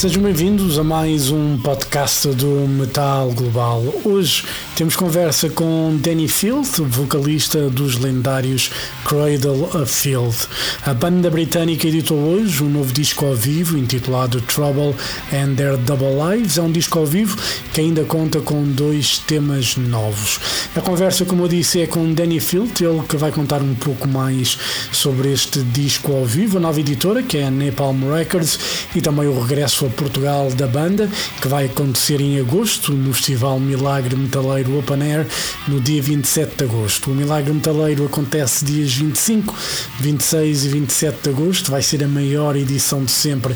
Sejam bem-vindos a mais um podcast do Metal Global. Hoje temos conversa com Danny Field, vocalista dos lendários Cradle of Field. A banda britânica editou hoje um novo disco ao vivo intitulado Trouble and Their Double Lives. É um disco ao vivo que ainda conta com dois temas novos. A conversa, como eu disse, é com Danny Field, ele que vai contar um pouco mais sobre este disco ao vivo, a nova editora que é a Napalm Records e também o regresso Portugal da banda, que vai acontecer em agosto no Festival Milagre Metaleiro Open Air, no dia 27 de agosto. O Milagre Metaleiro acontece dias 25, 26 e 27 de agosto, vai ser a maior edição de sempre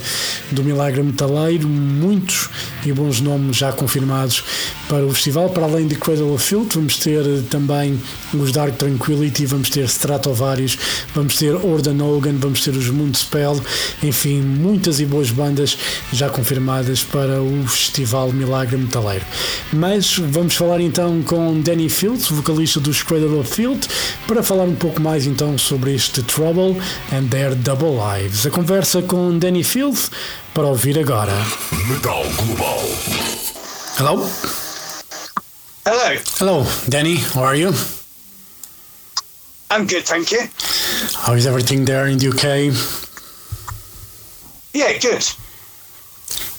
do Milagre Metaleiro, muitos e bons nomes já confirmados para o festival, para além de Cradle of Filth, vamos ter também os Dark Tranquility, vamos ter Stratovarius, vamos ter Ordan vamos ter os Moonspell, enfim, muitas e boas bandas já confirmadas para o Festival Milagre Metaleiro. Mas vamos falar então com Danny Fields, vocalista dos Cradle of Field, para falar um pouco mais então sobre este Trouble and Their Double Lives. A conversa com Danny Fields para ouvir agora. Metal Global. Hello? Hello. Hello, Danny, how are you? I'm good, thank you. How is everything there in the UK? Yeah, good.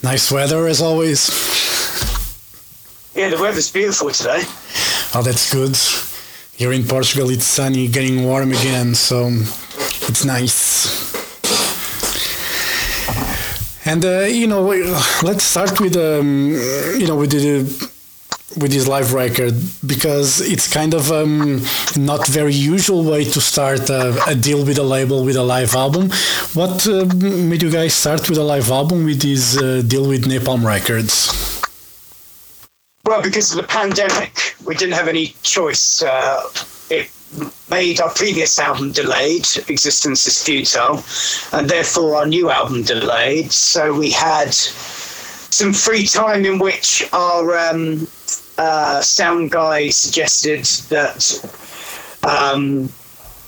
Nice weather as always. Yeah, the weather's beautiful today. Oh, that's good. Here in Portugal, it's sunny, getting warm again, so it's nice. And uh, you know, let's start with um, you know with the with this live record because it's kind of um, not very usual way to start a, a, deal with a label with a live album. What uh, made you guys start with a live album with this uh, deal with Napalm Records? Well, because of the pandemic, we didn't have any choice. Uh, it made our previous album delayed, Existence is Futile, and therefore our new album delayed. So we had some free time in which our um, uh, sound guy suggested that um,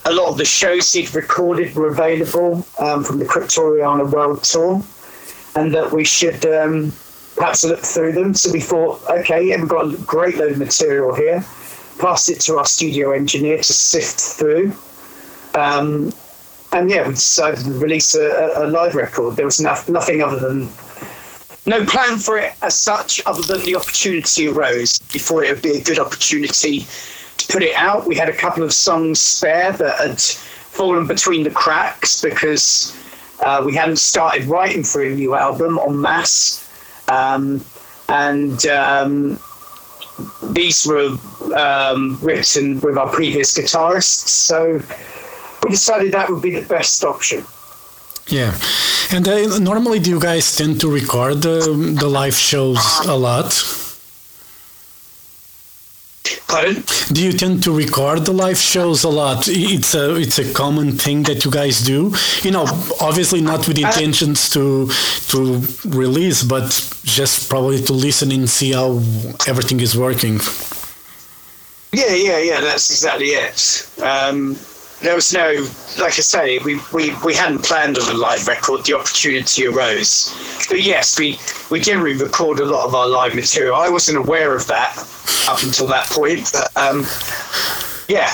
a lot of the shows he'd recorded were available um, from the Cryptoriana World Tour, and that we should um, perhaps look through them. So we thought, okay, we've got a great load of material here. Passed it to our studio engineer to sift through. Um, and yeah, we decided to release a, a live record. There was no, nothing other than no plan for it as such, other than the opportunity arose. Before it would be a good opportunity to put it out. We had a couple of songs spare that had fallen between the cracks because uh, we hadn't started writing for a new album on mass. Um, and um, these were um, written with our previous guitarists. So we decided that would be the best option. Yeah, and uh, normally, do you guys tend to record uh, the live shows a lot? Pardon? Do you tend to record the live shows a lot? It's a it's a common thing that you guys do. You know, obviously not with intentions to to release, but just probably to listen and see how everything is working. Yeah, yeah, yeah. That's exactly it. Um, there was no, like I say, we, we, we hadn't planned on a live record. The opportunity arose. But yes, we, we generally record a lot of our live material. I wasn't aware of that up until that point. But um, yeah,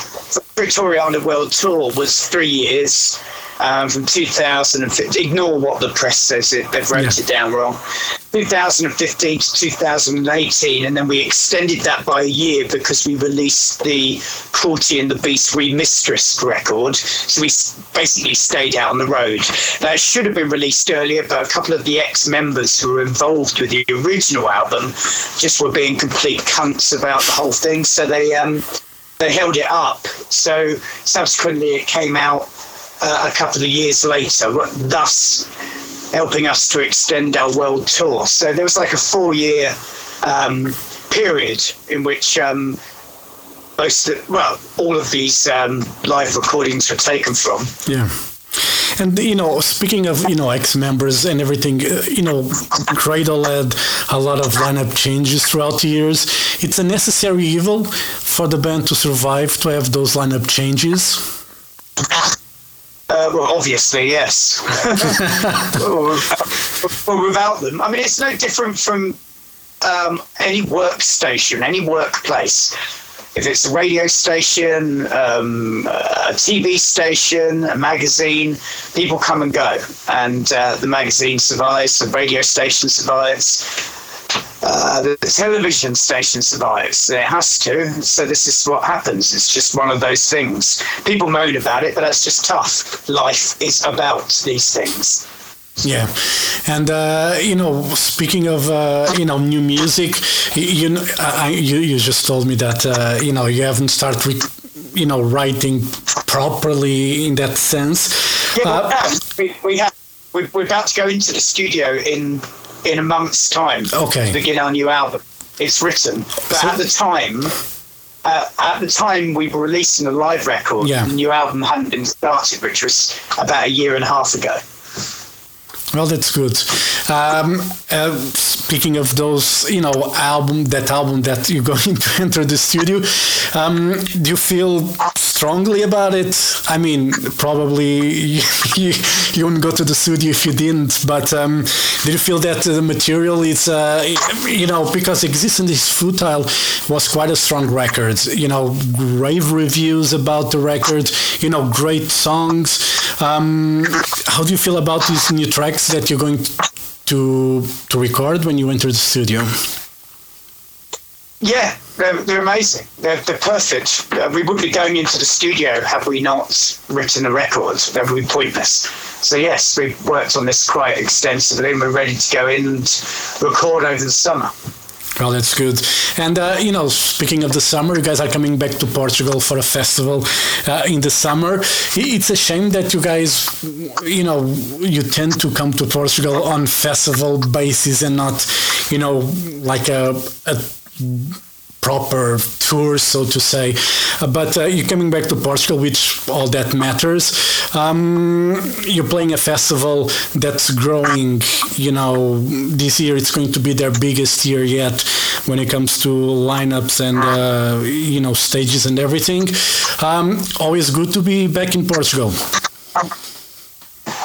Cryptoriana World Tour was three years um, from 2015. Ignore what the press says, it, they've wrote yeah. it down wrong. 2015 to 2018, and then we extended that by a year because we released the Cruelty and the Beast Re-Mistressed record. So we basically stayed out on the road. That should have been released earlier, but a couple of the ex members who were involved with the original album just were being complete cunts about the whole thing. So they um, they held it up. So subsequently, it came out uh, a couple of years later, thus helping us to extend our world tour. So there was like a four year um, period in which um, most, of, well, all of these um, live recordings were taken from. Yeah. And you know, speaking of you know ex members and everything, uh, you know, Cradle had a lot of lineup changes throughout the years. It's a necessary evil for the band to survive to have those lineup changes? Uh, well, obviously, yes. well, well, without them, I mean, it's no different from um, any workstation, any workplace. If it's a radio station, um, a TV station, a magazine, people come and go, and uh, the magazine survives, the radio station survives, uh, the television station survives. It has to. So this is what happens. It's just one of those things. People moan about it, but that's just tough. Life is about these things. Yeah, and uh, you know, speaking of uh, you know new music, you I, you you just told me that uh, you know you haven't started, re- you know, writing properly in that sense. Yeah, Uh, we, we have. We, we're about to go into the studio in in a month's time. Okay. To begin our new album. It's written, but So- at the time. Uh, at the time we were releasing a live record, Yeah. the new album hadn't been started, which was about a year and a half ago. Well, that's good. Um, uh, speaking of those, you know, album that album that you're going to enter the studio, um, do you feel strongly about it? I mean, probably you, you, wouldn't go to the studio if you didn't, but um, do you feel that the material is, uh, you know, because Existence is Futile was quite a strong record, you know, rave reviews about the record, you know, great songs. Um, how do you feel about these new tracks that you're going to to record when you enter the studio? Yeah, they're, they're amazing. They're, they're perfect. Uh, we wouldn't be going into the studio had we not written a record. That would be pointless. So yes, we've worked on this quite extensively, and we're ready to go in and record over the summer. Well, that's good. And uh, you know, speaking of the summer, you guys are coming back to Portugal for a festival uh, in the summer. It's a shame that you guys, you know, you tend to come to Portugal on festival basis and not, you know, like a, a proper tour, so to say. Uh, but uh, you're coming back to Portugal, which all that matters. Um, you're playing a festival that's growing. You know, this year it's going to be their biggest year yet when it comes to lineups and uh, you know stages and everything. Um, always good to be back in Portugal.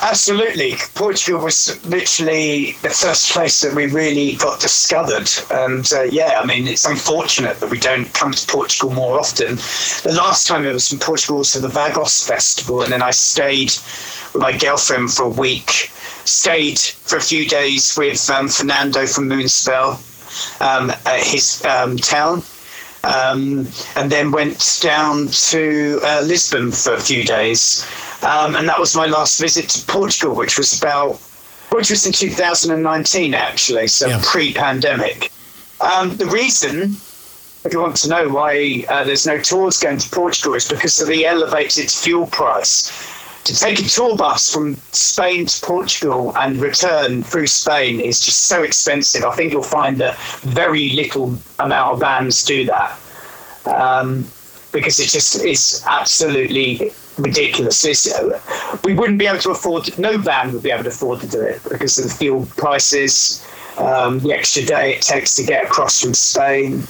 Absolutely. Portugal was literally the first place that we really got discovered. And uh, yeah, I mean, it's unfortunate that we don't come to Portugal more often. The last time I was in Portugal was for the Vagos Festival, and then I stayed with my girlfriend for a week, stayed for a few days with um, Fernando from Moonspell um, at his um, town. Um, and then went down to uh, Lisbon for a few days. Um, and that was my last visit to Portugal, which was about, which was in 2019 actually, so Yeah. pre-pandemic. Um, the reason, if you want to know why uh, there's no tours going to Portugal, is because of the elevated fuel price. To take a tour bus from Spain to Portugal and return through Spain is just so expensive. I think you'll find that very little amount of bands do that um, because it just is absolutely ridiculous. Uh, we wouldn't be able to afford. No band would be able to afford to do it because of the fuel prices, um, the extra day it takes to get across from Spain.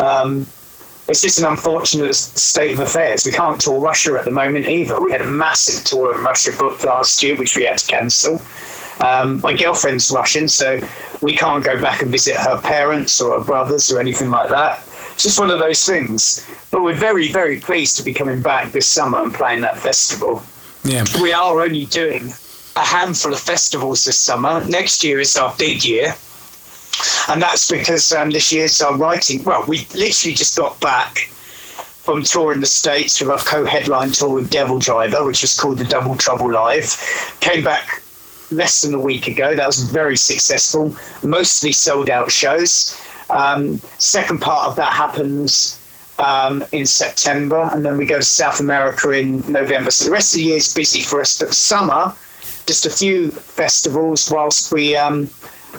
Um, it's just an unfortunate state of affairs. We can't tour Russia at the moment either. We had a massive tour in Russia booked last year, which we had to cancel. Um, my girlfriend's Russian, so we can't go back and visit her parents or her brothers or anything like that. Just one of those things. But we're very, very pleased to be coming back this summer and playing that festival. Yeah. We are only doing a handful of festivals this summer. Next year is our big year. And that's because um, this year's our writing. Well, we literally just got back from touring the States with our co headline tour with DevilDriver, which was called the Double Trouble Live. Came back less than a week ago. That was very successful, mostly sold out shows. Um, second part of that happens um, in September, and then we go to South America in November. So the rest of the year is busy for us, but summer, just a few festivals whilst we um,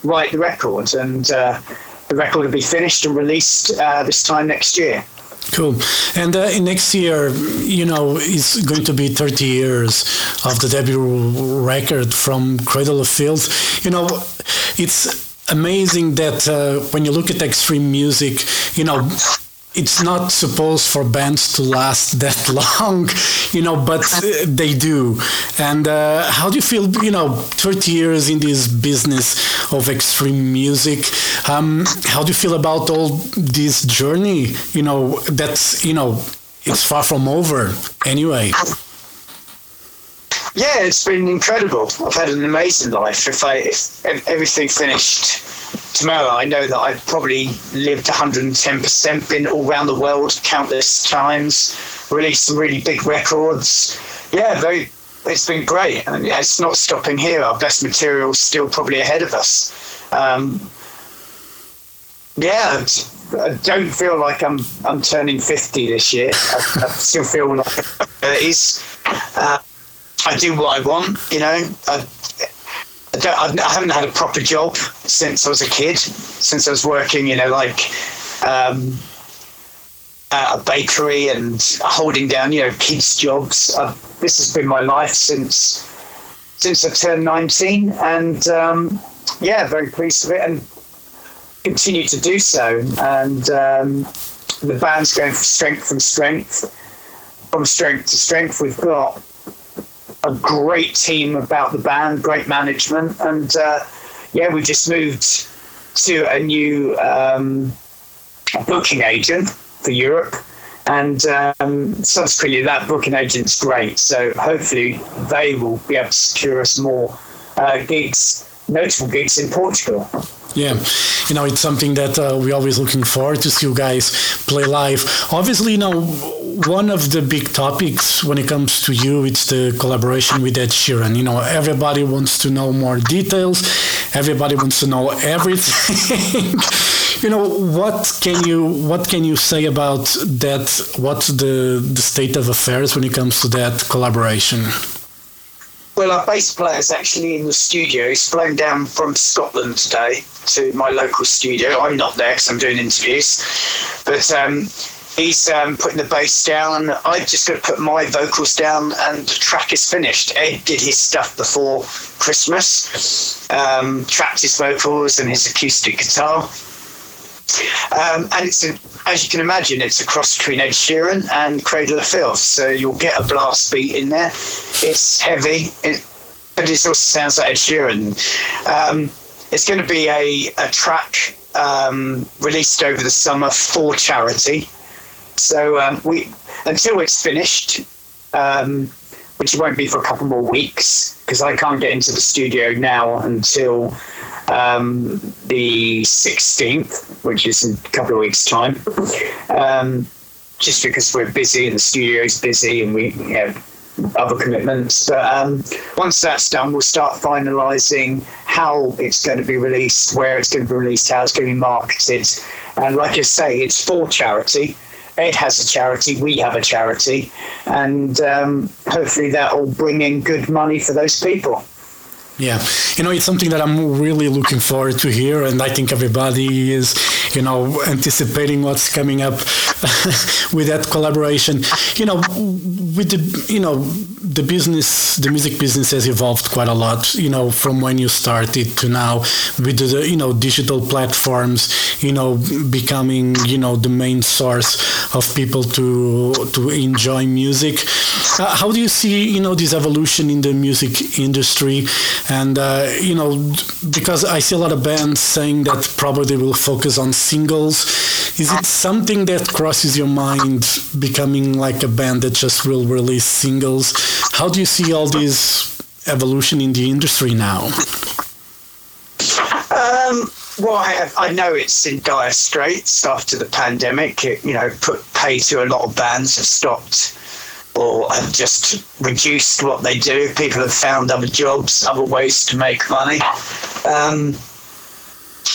write the record, and uh, the record will be finished and released uh, this time next year. Cool. And uh, next year, you know, it's going to be 30 years of the debut record from Cradle of Filth. You know, it's amazing that uh, when you look at extreme music, you know, it's not supposed for bands to last that long, you know, but uh, they do. And uh, how do you feel, you know, 30 years in this business of extreme music? Um, how do you feel about all this journey? You know, that's, you know, it's far from over anyway. Yeah, it's been incredible. I've had an amazing life. If I if everything finished tomorrow, I know that I've probably lived 110%, been all around the world countless times, released some really big records. Yeah, very. It's been great, and it's not stopping here. Our best material's still probably ahead of us. Um, yeah, I don't feel like I'm I'm turning 50 this year. I, I still feel like 30s. Uh, I do what I want, you know. I, I, don't, I haven't had a proper job since I was a kid, since I was working, you know, like um, at a bakery and holding down, you know, kids' jobs. Uh, this has been my life since since I turned 19, and um, yeah, very pleased with it, and continue to do so. And um, the band's going from strength from strength, from strength to strength. We've got a great team about the band, great management, and uh, yeah, we just moved to a new um, booking agent for Europe, and um, subsequently that booking agent's great. So hopefully they will be able to secure us more uh, gigs, notable gigs in Portugal. Yeah, you know, it's something that uh, we're always looking forward to see you guys play live. Obviously, you know, one of the big topics when it comes to you, it's the collaboration with Ed Sheeran. You know, everybody wants to know more details. Everybody wants to know everything. you know, what can you what can you say about that? What's the the state of affairs when it comes to that collaboration? Well, our bass player is actually in the studio. He's flown down from Scotland today to my local studio. I'm not there because I'm doing interviews, but um, he's um, putting the bass down. I've just got to put my vocals down, and the track is finished. Ed did his stuff before Christmas, um, tracked his vocals and his acoustic guitar. Um, and it's a, as you can imagine, it's a cross between Ed Sheeran and Cradle of Filth. So you'll get a blast beat in there. It's heavy, it, but it also sounds like Ed Sheeran. Um, it's going to be a, a track um, released over the summer for charity. So um, we until it's finished, um, which won't be for a couple more weeks because I can't get into the studio now until um, the 16th, which is in a couple of weeks' time. Um, just because we're busy and the studio is busy and we have other commitments. But um, once that's done, we'll start finalising how it's going to be released, where it's going to be released, how it's going to be marketed. And like I say, it's for charity. Ed has a charity, we have a charity, and um, hopefully that will bring in good money for those people. Yeah, you know, it's something that I'm really looking forward to hear, and I think everybody is, you know, anticipating what's coming up with that collaboration. You know, with the, you know, the business, the music business has evolved quite a lot. You know, from when you started to now, with the, you know, digital platforms, you know, becoming, you know, the main source of people to to enjoy music. Uh, how do you see, you know, this evolution in the music industry? and uh, you know because I see a lot of bands saying that probably they will focus on singles. Is it something that crosses your mind becoming like a band that just will release singles? How do you see all this evolution in the industry now? Um, well, I, I, know it's in dire straits after the pandemic. It, you know, put pay to a lot of bands have stopped or have just reduced what they do. People have found other jobs, other ways to make money. Um,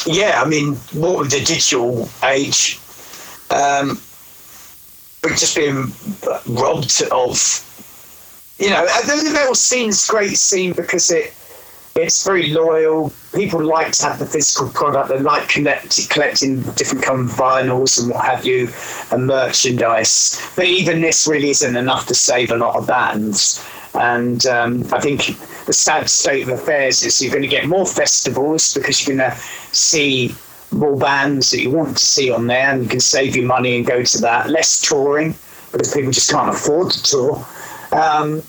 yeah, I mean, what with the digital age, um, we've just been robbed of. You know, the metal scene's great scene because it it's very loyal. People like to have the physical product. They like collect, collecting different kind of vinyls and what have you, and merchandise. But even this really isn't enough to save a lot of bands. And um, I think the sad state of affairs is you're going to get more festivals because you're going to see more bands that you want to see on there, and you can save your money and go to that. Less touring because people just can't afford to tour. Um,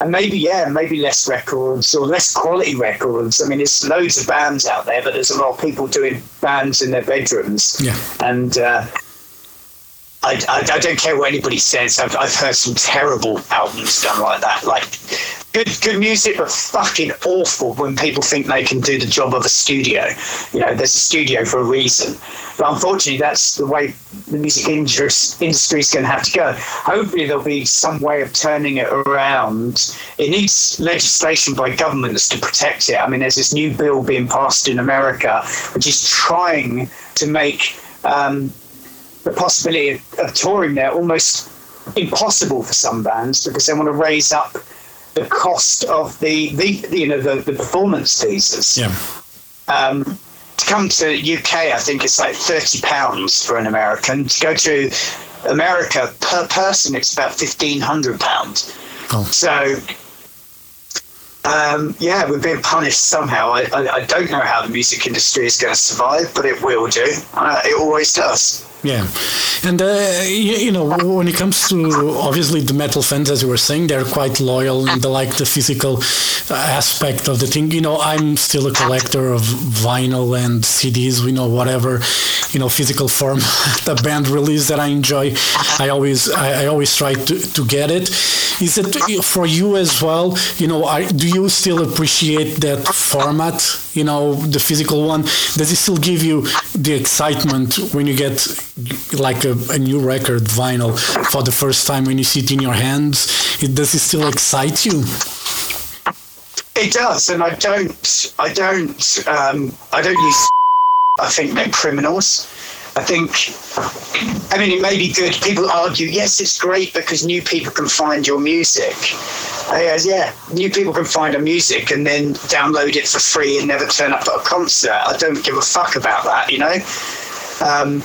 and maybe yeah, maybe less records or less quality records. I mean, there's loads of bands out there, but there's a lot of people doing bands in their bedrooms. Yeah. And uh, I, I, I, don't care what anybody says. I've, I've heard some terrible albums done like that. Like good good music, but fucking awful when people think they can do the job of a studio. You know, there's a studio for a reason. But unfortunately, that's the way the music industry is going to have to go. Hopefully, there'll be some way of turning it around. It needs legislation by governments to protect it. I mean, there's this new bill being passed in America, which is trying to make um, the possibility of, of touring there almost impossible for some bands because they want to raise up the cost of the, the you know the, the performance visas. Yeah. Um, to come to UK, I think it's like thirty pounds for an American. To go to America per person, it's about fifteen hundred pounds. Oh. So. Um, yeah, we're being punished somehow. I, I, I, don't know how the music industry is going to survive, but it will do. Uh, it always does. Yeah, and uh, you, you, know when it comes to obviously the metal fans, as you were saying, they're quite loyal and they like the physical aspect of the thing. You know, I'm still a collector of vinyl and CDs. We know whatever you know physical form the band release that I enjoy. I always I, I always try to, to get it. Is it for you as well? You know, I, do you still appreciate that format? You know, the physical one. Does it still give you the excitement when you get like a, a, new record vinyl for the first time when you see it in your hands it does it still excite you it does and i don't i don't um, i don't use i think they're criminals I think, I mean, it may be good. People argue, yes, it's great because new people can find your music. Yes, yeah, new people can find our music and then download it for free and never turn up at a concert. I don't give a fuck about that, you know? Um,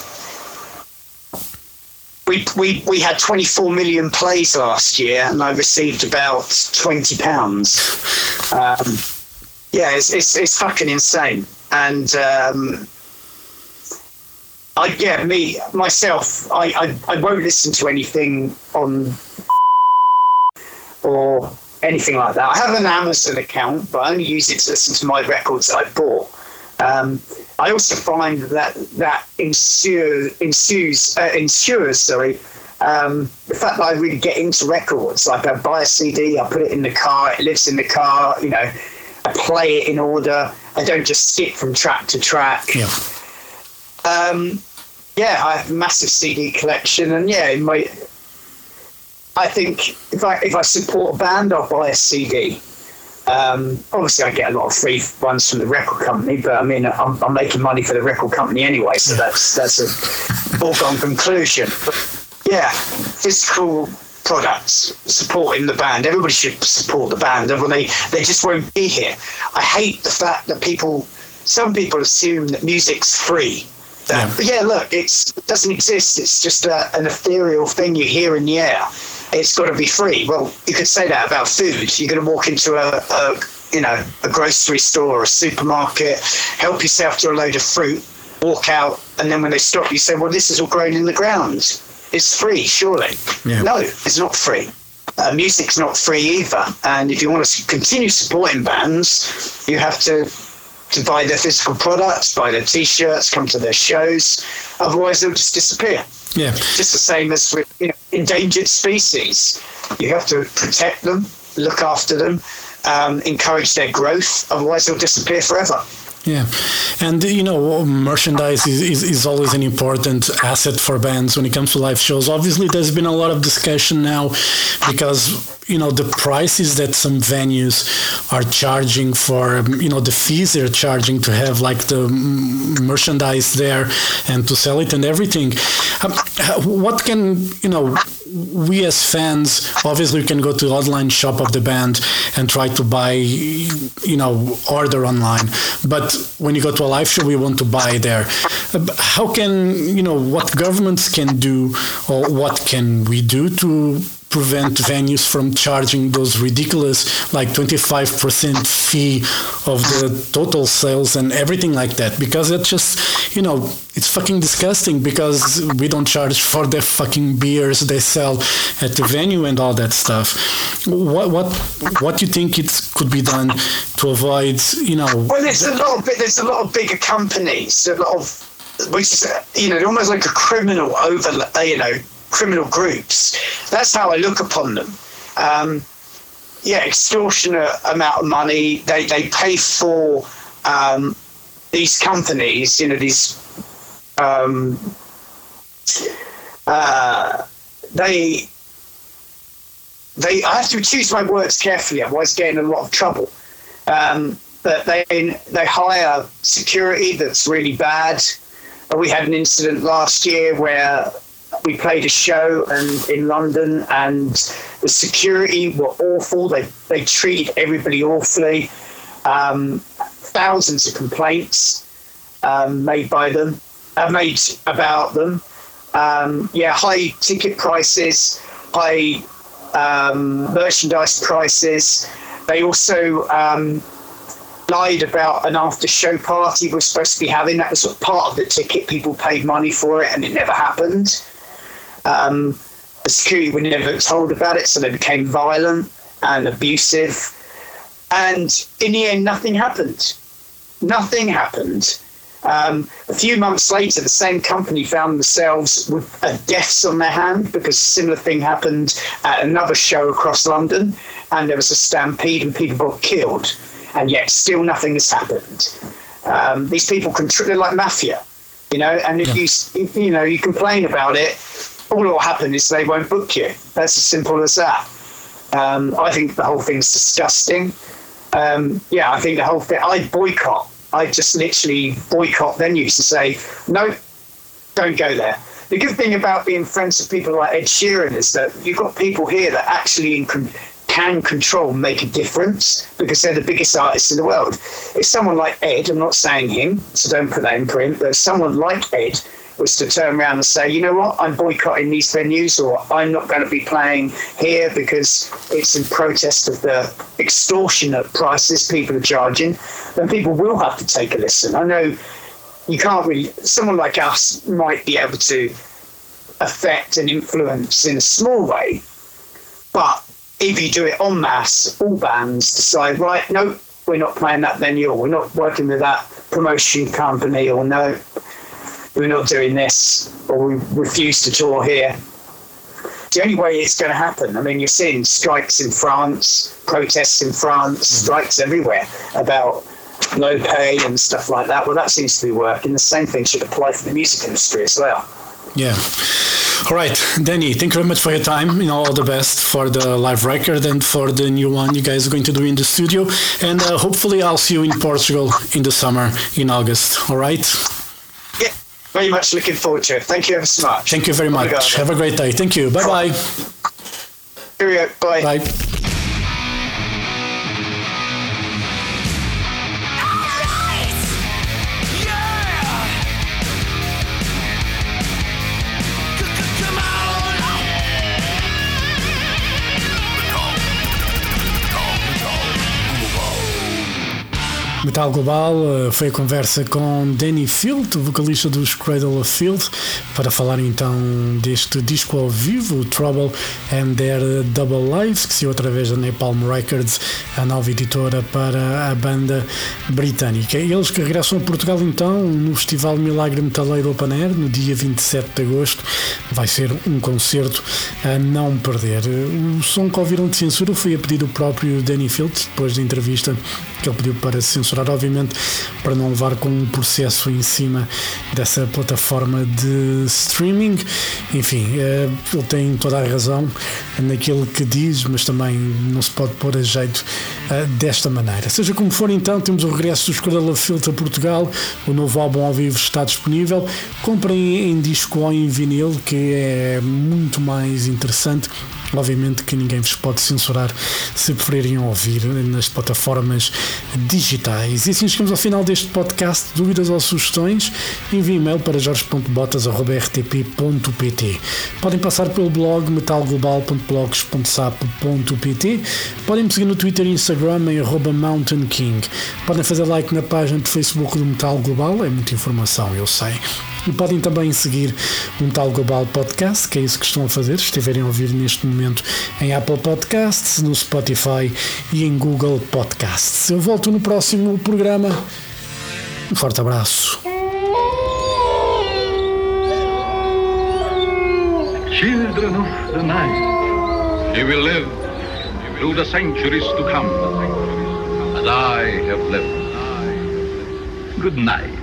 we, we, we had 24 million plays last year and I received about 20 pounds. Um, yeah, it's, it's, it's fucking insane. And um, I, yeah, me, myself, I, I, I won't listen to anything on or anything like that. I have an Amazon account, but I only use it to listen to my records that I bought. Um, I also find that that ensues ensues uh, ensures sorry um, the fact that I really get into records. Like I buy a CD, I put it in the car, it lives in the car. You know, I play it in order. I don't just skip from track to track. Yeah. Um, yeah, I have a massive CD collection, and yeah, my, I think if I if I support a band, I'll buy a CD. Um, obviously, I get a lot of free ones from the record company, but I mean, I'm, I'm making money for the record company anyway, so that's that's a foregone conclusion. But yeah, physical products supporting the band. Everybody should support the band, they they just won't be here. I hate the fact that people, some people assume that music's free. That, yeah. Yeah, look, it doesn't exist. It's just a, an ethereal thing you hear in the air it's got to be free. Well, you could say that about food. You're going to walk into a, a you know a grocery store or a supermarket, help yourself to a load of fruit, walk out, and then when they stop, you say, "Well, this is all grown in the ground. It's free, surely." Yeah. No, it's not free. Uh, music's not free either. And if you want to continue supporting bands, you have to to buy their physical products, buy their t-shirts, come to their shows. Otherwise, they'll just disappear. Yeah. Just the same as with you know, endangered species. You have to protect them, look after them, um, encourage their growth. Otherwise, they'll disappear forever. Yeah, and you know, merchandise is, is, is, always an important asset for bands when it comes to live shows. Obviously, there's been a lot of discussion now because you know the prices that some venues are charging for you know the fees they're charging to have like the merchandise there and to sell it and everything. Um, what can you know we as fans obviously we can go to the online shop of the band and try to buy you know order online. But when you go to a live show we want to buy there. How can you know what governments can do or what can we do to prevent venues from charging those ridiculous like 25% fee of the total sales and everything like that. Because it's just you know it's fucking disgusting because we don't charge for the fucking beers they sell at the venue and all that stuff. What what what do you think it could be done to avoid you know? Well there's a lot of there's a lot of bigger companies a lot of which is you know almost like a criminal over you know criminal groups that's how i look upon them um, yeah, extortionate amount of money. They they pay for um, these companies, you know, these um, uh, they they I have to choose my words carefully, otherwise get in a lot of trouble. Um, but they they hire security that's really bad. We had an incident last year where we played a show and in London, and the security were awful. They they treated everybody awfully. Um, thousands of complaints um, made by them, uh, made about them. Um, yeah, high ticket prices, high um, merchandise prices. They also um, lied about an after show party we were supposed to be having. That was part of the ticket. People paid money for it, and it never happened. Um, the security were never told about it, so they became violent and abusive. And in the end, nothing happened. Nothing happened. Um, a few months later, the same company found themselves with uh, deaths on their hand because a similar thing happened at another show across London, and there was a stampede and people got killed, and yet still nothing has happened. Um, these people control, like mafia, you know, and if yeah. you, you know, you complain about it, all that will happen is they won't book you. That's as simple as that. Um, I think the whole thing's disgusting. Um, yeah, I think the whole thing. I boycott. I just literally boycott venues to say no, don't go there. The good thing about being friends with people like Ed Sheeran is that you've got people here that actually can control, make a difference because they're the biggest artists in the world. If someone like Ed, I'm not saying him, so don't put that in print, but someone like Ed was to turn around and say, you know what, I'm boycotting these venues or I'm not going to be playing here because it's in protest of the extortionate prices people are charging, then people will have to take a listen. I know you can't really, someone like us might be able to affect and influence in a small way, but if you do it en masse, all bands decide, right, no, we're not playing that venue or we're not working with that promotion company or no, we're not doing this or we refuse to tour here. The only way it's going to happen, I mean, you're seeing strikes in France, protests in France, mm. strikes everywhere about low pay and stuff like that. Well, that seems to be working. The same thing should apply for the music industry as well. Yeah. All right, Dani, thank you very much for your time. You know, all the best for the live record and for the new one you guys are going to do in the studio. And uh, hopefully, I'll see you in Portugal in the summer in August. All right? Very much looking forward to it. Thank you ever so much. Thank you very much. Have a great day. Thank you. Bye bye. Cheerio. Bye. Bye. Metal Global eh, foi a conversa com Danny Field, vocalista dos Cradle of Field, para falar então deste disco ao vivo, Trouble and Their Double Lives, que saiu através da Napalm Records, a nova editora para a banda britânica. Eles que regressam a Portugal então no Festival Milagre Metaleiro Open Air, no dia 27 de agosto. Vai ser um concerto a não perder. O som que ouviram de censura foi a pedido do próprio Danny Field, depois da entrevista que ele pediu para censurar, obviamente, para não levar com um processo em cima dessa plataforma de streaming. Enfim, eh, ele tem toda a razão naquilo que diz, mas também não se pode pôr a jeito eh, desta maneira. Seja como for, então, temos o regresso dos Corolla Filter Portugal, o novo álbum ao vivo está disponível. Comprem em disco ou em vinil, que é muito mais interessante Obviamente que ninguém vos pode censurar se preferirem ouvir nas plataformas digitais. E assim chegamos ao final deste podcast. Dúvidas ou sugestões? Envie e-mail para jorge.botas.rtp.pt. Podem passar pelo blog metalglobal.blogs.sapo.pt. Podem me seguir no Twitter e Instagram em Mountain King. Podem fazer like na página do Facebook do Metal Global, é muita informação, eu sei. E podem também seguir o Metal Global Podcast, que é isso que estão a fazer, se estiverem a ouvir neste momento em Apple Podcasts, no Spotify e em Google Podcasts. Eu volto no próximo programa. Um forte abraço. Children of the night, you will live through the centuries to come, as I have lived. Good night.